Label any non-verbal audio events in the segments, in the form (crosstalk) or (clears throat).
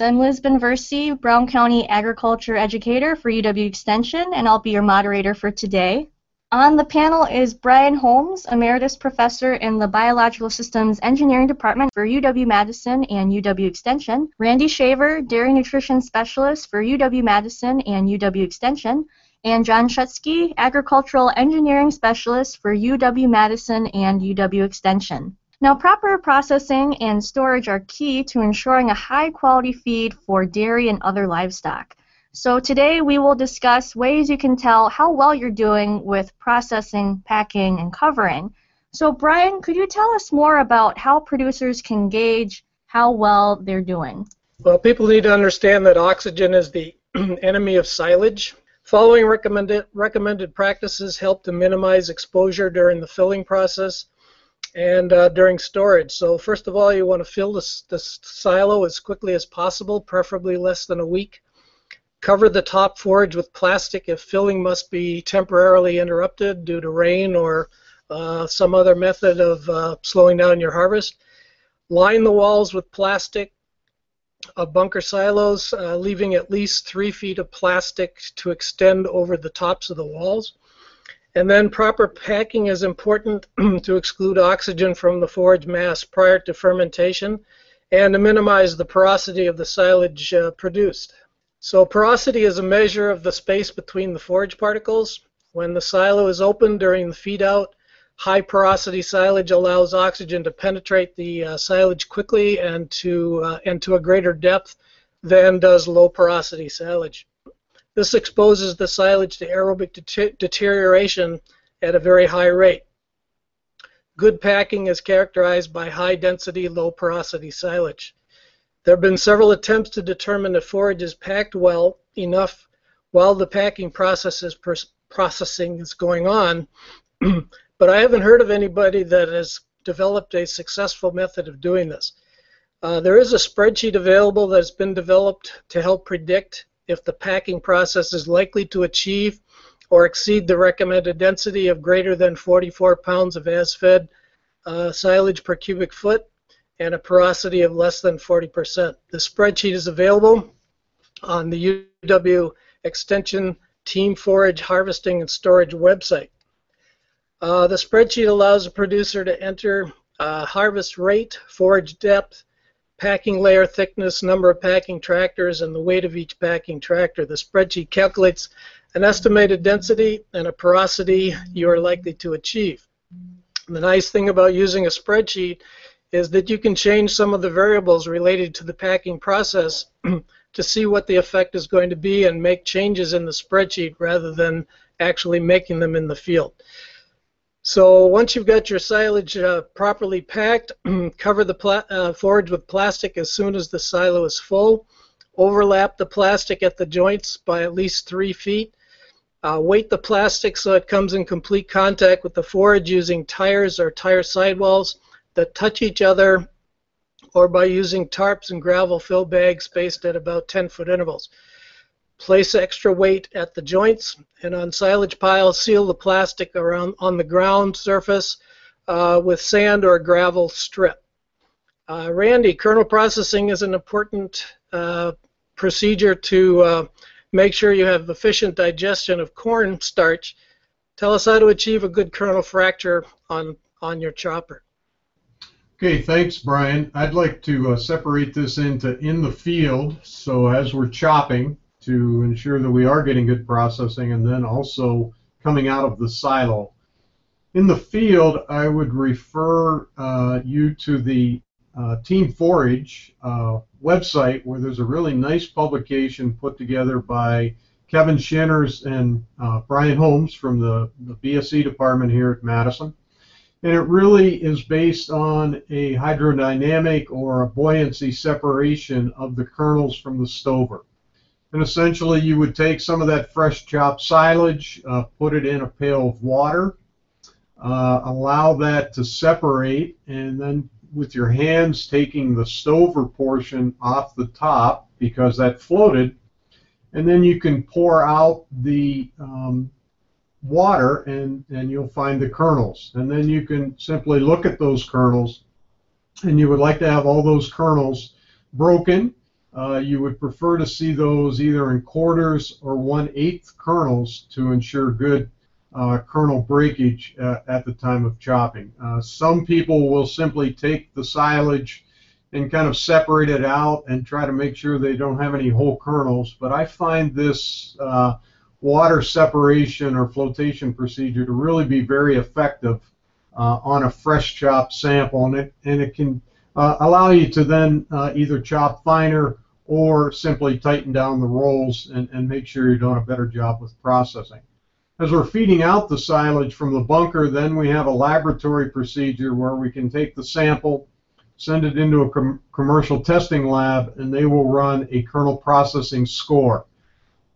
I'm Liz Binversie, Brown County Agriculture Educator for UW Extension, and I'll be your moderator for today. On the panel is Brian Holmes, Emeritus Professor in the Biological Systems Engineering Department for UW-Madison and UW Extension, Randy Shaver, Dairy Nutrition Specialist for UW-Madison and UW Extension, and John Shutske, Agricultural Engineering Specialist for UW-Madison and UW Extension. Now, proper processing and storage are key to ensuring a high quality feed for dairy and other livestock. So today we will discuss ways you can tell how well you're doing with processing, packing, and covering. So Brian, could you tell us more about how producers can gauge how well they're doing? Well, people need to understand that oxygen is the (clears throat) enemy of silage. Following recommended, recommended practices help to minimize exposure during the filling process and uh, during storage. So first of all, you want to fill the, the silo as quickly as possible, preferably less than a week. Cover the top forage with plastic if filling must be temporarily interrupted due to rain or uh, some other method of uh, slowing down your harvest. Line the walls with plastic of bunker silos, uh, leaving at least three feet of plastic to extend over the tops of the walls. And then proper packing is important (clears throat) to exclude oxygen from the forage mass prior to fermentation and to minimize the porosity of the silage uh, produced. So porosity is a measure of the space between the forage particles. When the silo is open during the feed out, high porosity silage allows oxygen to penetrate the uh, silage quickly and to, uh, and to a greater depth than does low porosity silage. This exposes the silage to aerobic de deterioration at a very high rate. Good packing is characterized by high density, low porosity silage. There have been several attempts to determine if forage is packed well enough while the packing process is processing is going on, (clears throat) but I haven't heard of anybody that has developed a successful method of doing this. Uh, there is a spreadsheet available that's been developed to help predict if the packing process is likely to achieve or exceed the recommended density of greater than 44 pounds of as-fed uh, silage per cubic foot and a porosity of less than 40%. The spreadsheet is available on the UW Extension Team Forage Harvesting and Storage website. Uh, the spreadsheet allows a producer to enter uh, harvest rate, forage depth, packing layer thickness, number of packing tractors, and the weight of each packing tractor. The spreadsheet calculates an estimated density and a porosity you are likely to achieve. The nice thing about using a spreadsheet is that you can change some of the variables related to the packing process (clears throat) to see what the effect is going to be and make changes in the spreadsheet rather than actually making them in the field. So once you've got your silage uh, properly packed, (clears throat) cover the uh, forage with plastic as soon as the silo is full. Overlap the plastic at the joints by at least three feet. Uh, weight the plastic so it comes in complete contact with the forage using tires or tire sidewalls that touch each other or by using tarps and gravel fill bags spaced at about 10 foot intervals. Place extra weight at the joints and on silage piles seal the plastic around on the ground surface uh, with sand or gravel strip. Uh, Randy, kernel processing is an important uh, procedure to uh, make sure you have efficient digestion of corn starch. Tell us how to achieve a good kernel fracture on, on your chopper. Okay, thanks, Brian. I'd like to uh, separate this into in the field. So as we're chopping, to ensure that we are getting good processing, and then also coming out of the silo. In the field, I would refer uh, you to the uh, Team Forage uh, website, where there's a really nice publication put together by Kevin Shinners and uh, Brian Holmes from the, the BSE department here at Madison and it really is based on a hydrodynamic or a buoyancy separation of the kernels from the stover. And essentially you would take some of that fresh chopped silage, uh, put it in a pail of water, uh, allow that to separate, and then with your hands taking the stover portion off the top because that floated, and then you can pour out the um, water and, and you'll find the kernels. And then you can simply look at those kernels and you would like to have all those kernels broken uh, you would prefer to see those either in quarters or one-eighth kernels to ensure good uh, kernel breakage uh, at the time of chopping. Uh, some people will simply take the silage and kind of separate it out and try to make sure they don't have any whole kernels, but I find this uh, water separation or flotation procedure to really be very effective uh, on a fresh chop sample, and it, and it can allow you to then uh, either chop finer or simply tighten down the rolls and, and make sure you're doing a better job with processing. As we're feeding out the silage from the bunker, then we have a laboratory procedure where we can take the sample, send it into a com commercial testing lab, and they will run a kernel processing score.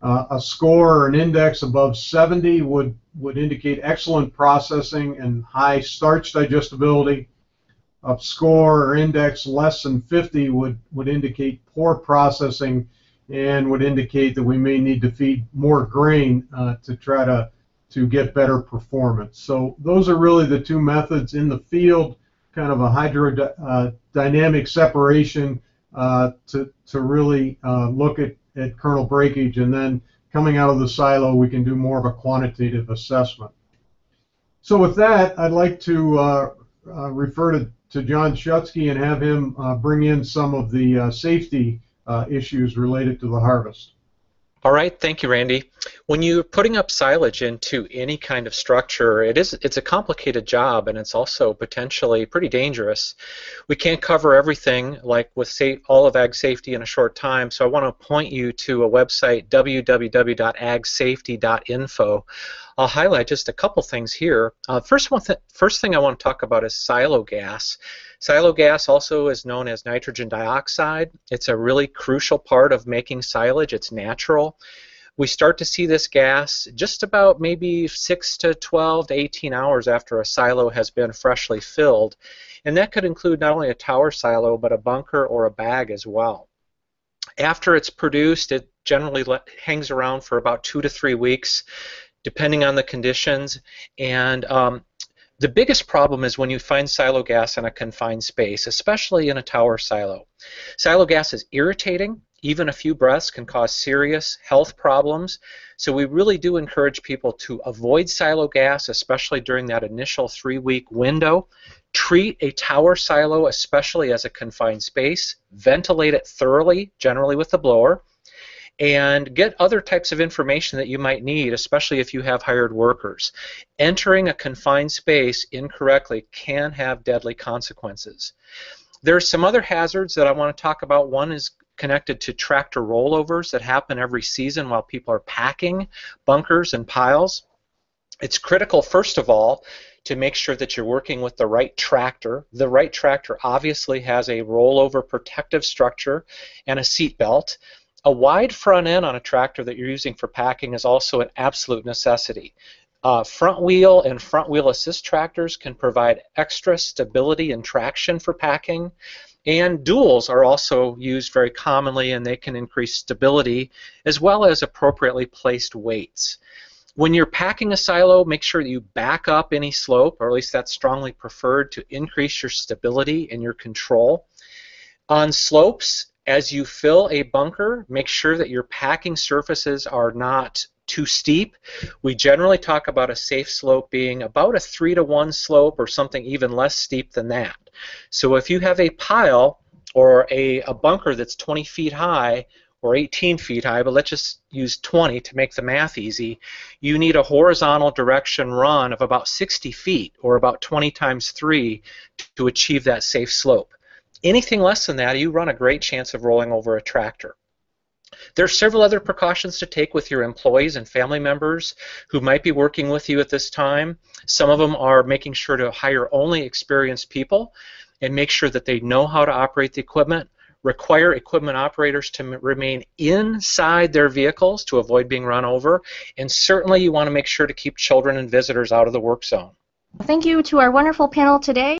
Uh, a score or an index above 70 would, would indicate excellent processing and high starch digestibility. A score or index less than 50 would, would indicate poor processing and would indicate that we may need to feed more grain uh, to try to, to get better performance. So those are really the two methods in the field, kind of a hydrodynamic uh, separation uh, to, to really uh, look at at kernel breakage, and then coming out of the silo, we can do more of a quantitative assessment. So with that, I'd like to uh, uh, refer to, to John Shutske and have him uh, bring in some of the uh, safety uh, issues related to the harvest. All right, thank you, Randy. When you're putting up silage into any kind of structure, it is it's a complicated job and it's also potentially pretty dangerous. We can't cover everything like with all of ag safety in a short time, so I want to point you to a website www.agsafety.info. I'll highlight just a couple things here. Uh, first, one th first thing I want to talk about is silo gas. Silo gas also is known as nitrogen dioxide. It's a really crucial part of making silage. It's natural. We start to see this gas just about maybe 6 to 12 to 18 hours after a silo has been freshly filled. And that could include not only a tower silo, but a bunker or a bag as well. After it's produced, it generally hangs around for about two to three weeks, depending on the conditions. And um, the biggest problem is when you find silo gas in a confined space, especially in a tower silo. Silo gas is irritating. Even a few breaths can cause serious health problems. So we really do encourage people to avoid silo gas, especially during that initial three-week window. Treat a tower silo, especially as a confined space. Ventilate it thoroughly, generally with the blower and get other types of information that you might need, especially if you have hired workers. Entering a confined space incorrectly can have deadly consequences. There are some other hazards that I want to talk about. One is connected to tractor rollovers that happen every season while people are packing bunkers and piles. It's critical, first of all, to make sure that you're working with the right tractor. The right tractor obviously has a rollover protective structure and a seat belt. A wide front end on a tractor that you're using for packing is also an absolute necessity. Uh, front wheel and front wheel assist tractors can provide extra stability and traction for packing. And duals are also used very commonly and they can increase stability as well as appropriately placed weights. When you're packing a silo, make sure that you back up any slope, or at least that's strongly preferred to increase your stability and your control. On slopes, as you fill a bunker, make sure that your packing surfaces are not too steep. We generally talk about a safe slope being about a 3 to 1 slope or something even less steep than that. So if you have a pile or a, a bunker that's 20 feet high or 18 feet high, but let's just use 20 to make the math easy, you need a horizontal direction run of about 60 feet or about 20 times 3 to achieve that safe slope. Anything less than that, you run a great chance of rolling over a tractor. There are several other precautions to take with your employees and family members who might be working with you at this time. Some of them are making sure to hire only experienced people and make sure that they know how to operate the equipment. Require equipment operators to remain inside their vehicles to avoid being run over. And certainly you want to make sure to keep children and visitors out of the work zone. Thank you to our wonderful panel today.